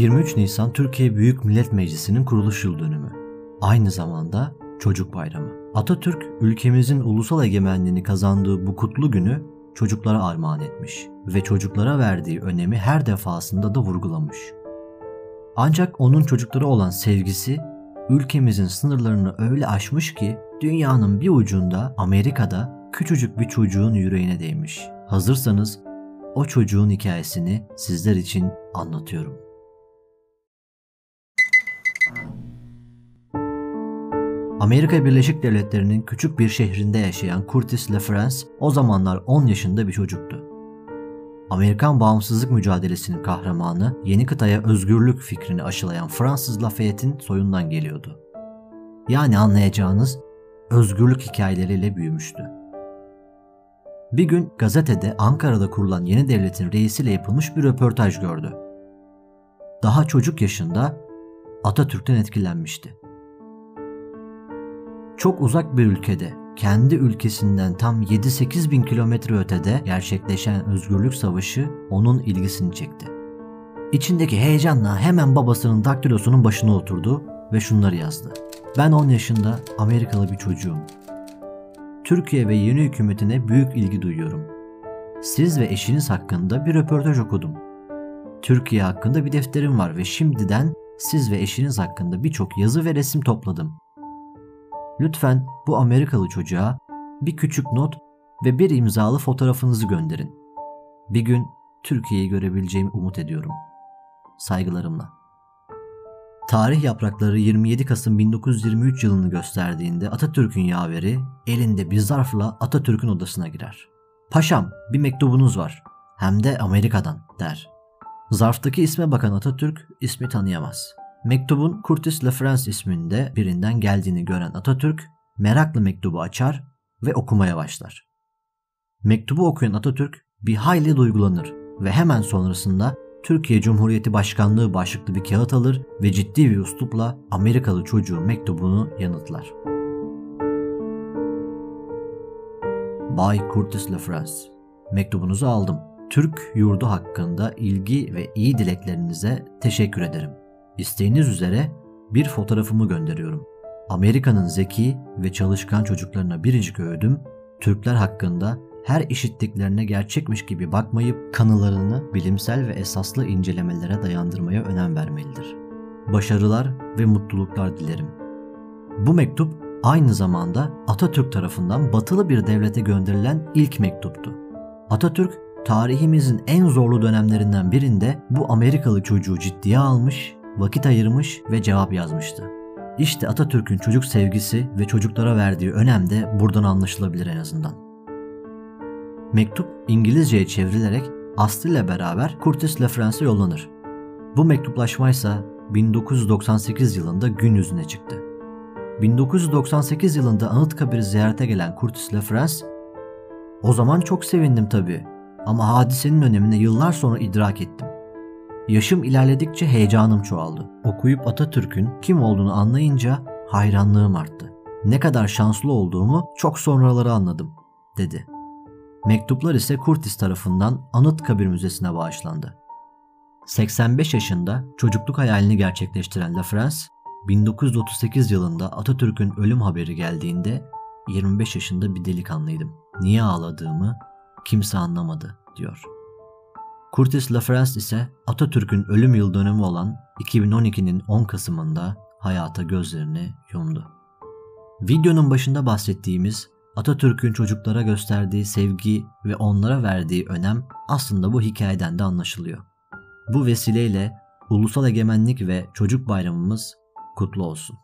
23 Nisan Türkiye Büyük Millet Meclisi'nin kuruluş yıl dönümü. Aynı zamanda Çocuk Bayramı. Atatürk ülkemizin ulusal egemenliğini kazandığı bu kutlu günü çocuklara armağan etmiş ve çocuklara verdiği önemi her defasında da vurgulamış. Ancak onun çocuklara olan sevgisi ülkemizin sınırlarını öyle aşmış ki dünyanın bir ucunda Amerika'da küçücük bir çocuğun yüreğine değmiş. Hazırsanız o çocuğun hikayesini sizler için anlatıyorum. Amerika Birleşik Devletleri'nin küçük bir şehrinde yaşayan Curtis LaFrance o zamanlar 10 yaşında bir çocuktu. Amerikan bağımsızlık mücadelesinin kahramanı yeni kıtaya özgürlük fikrini aşılayan Fransız Lafayette'in soyundan geliyordu. Yani anlayacağınız özgürlük hikayeleriyle büyümüştü. Bir gün gazetede Ankara'da kurulan yeni devletin reisiyle yapılmış bir röportaj gördü. Daha çocuk yaşında Atatürk'ten etkilenmişti. Çok uzak bir ülkede, kendi ülkesinden tam 7-8 bin kilometre ötede gerçekleşen özgürlük savaşı onun ilgisini çekti. İçindeki heyecanla hemen babasının daktilosunun başına oturdu ve şunları yazdı. Ben 10 yaşında Amerikalı bir çocuğum. Türkiye ve yeni hükümetine büyük ilgi duyuyorum. Siz ve eşiniz hakkında bir röportaj okudum. Türkiye hakkında bir defterim var ve şimdiden siz ve eşiniz hakkında birçok yazı ve resim topladım. Lütfen bu Amerikalı çocuğa bir küçük not ve bir imzalı fotoğrafınızı gönderin. Bir gün Türkiye'yi görebileceğimi umut ediyorum. Saygılarımla. Tarih yaprakları 27 Kasım 1923 yılını gösterdiğinde Atatürk'ün yaveri elinde bir zarfla Atatürk'ün odasına girer. Paşam bir mektubunuz var. Hem de Amerika'dan der. Zarftaki isme bakan Atatürk ismi tanıyamaz. Mektubun Curtis LaFrance isminde birinden geldiğini gören Atatürk meraklı mektubu açar ve okumaya başlar. Mektubu okuyan Atatürk bir hayli duygulanır ve hemen sonrasında Türkiye Cumhuriyeti Başkanlığı başlıklı bir kağıt alır ve ciddi bir üslupla Amerikalı çocuğun mektubunu yanıtlar. Bay Curtis LaFrance Mektubunuzu aldım. Türk yurdu hakkında ilgi ve iyi dileklerinize teşekkür ederim. İsteğiniz üzere bir fotoğrafımı gönderiyorum. Amerika'nın zeki ve çalışkan çocuklarına biricik öğüdüm, Türkler hakkında her işittiklerine gerçekmiş gibi bakmayıp kanılarını bilimsel ve esaslı incelemelere dayandırmaya önem vermelidir. Başarılar ve mutluluklar dilerim. Bu mektup aynı zamanda Atatürk tarafından batılı bir devlete gönderilen ilk mektuptu. Atatürk tarihimizin en zorlu dönemlerinden birinde bu Amerikalı çocuğu ciddiye almış vakit ayırmış ve cevap yazmıştı. İşte Atatürk'ün çocuk sevgisi ve çocuklara verdiği önem de buradan anlaşılabilir en azından. Mektup İngilizceye çevrilerek Aslı ile beraber Curtis LaFrance'e yollanır. Bu mektuplaşma ise 1998 yılında gün yüzüne çıktı. 1998 yılında Anıtkabir'i ziyarete gelen Curtis LaFrance, ''O zaman çok sevindim tabii ama hadisenin önemini yıllar sonra idrak ettim. Yaşım ilerledikçe heyecanım çoğaldı. Okuyup Atatürk'ün kim olduğunu anlayınca hayranlığım arttı. Ne kadar şanslı olduğumu çok sonraları anladım, dedi. Mektuplar ise Kurtis tarafından Anıtkabir Müzesi'ne bağışlandı. 85 yaşında çocukluk hayalini gerçekleştiren La France, 1938 yılında Atatürk'ün ölüm haberi geldiğinde 25 yaşında bir delikanlıydım. Niye ağladığımı kimse anlamadı, diyor. Curtis LaFrance ise Atatürk'ün ölüm yıl dönümü olan 2012'nin 10 Kasım'ında hayata gözlerini yumdu. Videonun başında bahsettiğimiz Atatürk'ün çocuklara gösterdiği sevgi ve onlara verdiği önem aslında bu hikayeden de anlaşılıyor. Bu vesileyle Ulusal Egemenlik ve Çocuk Bayramımız kutlu olsun.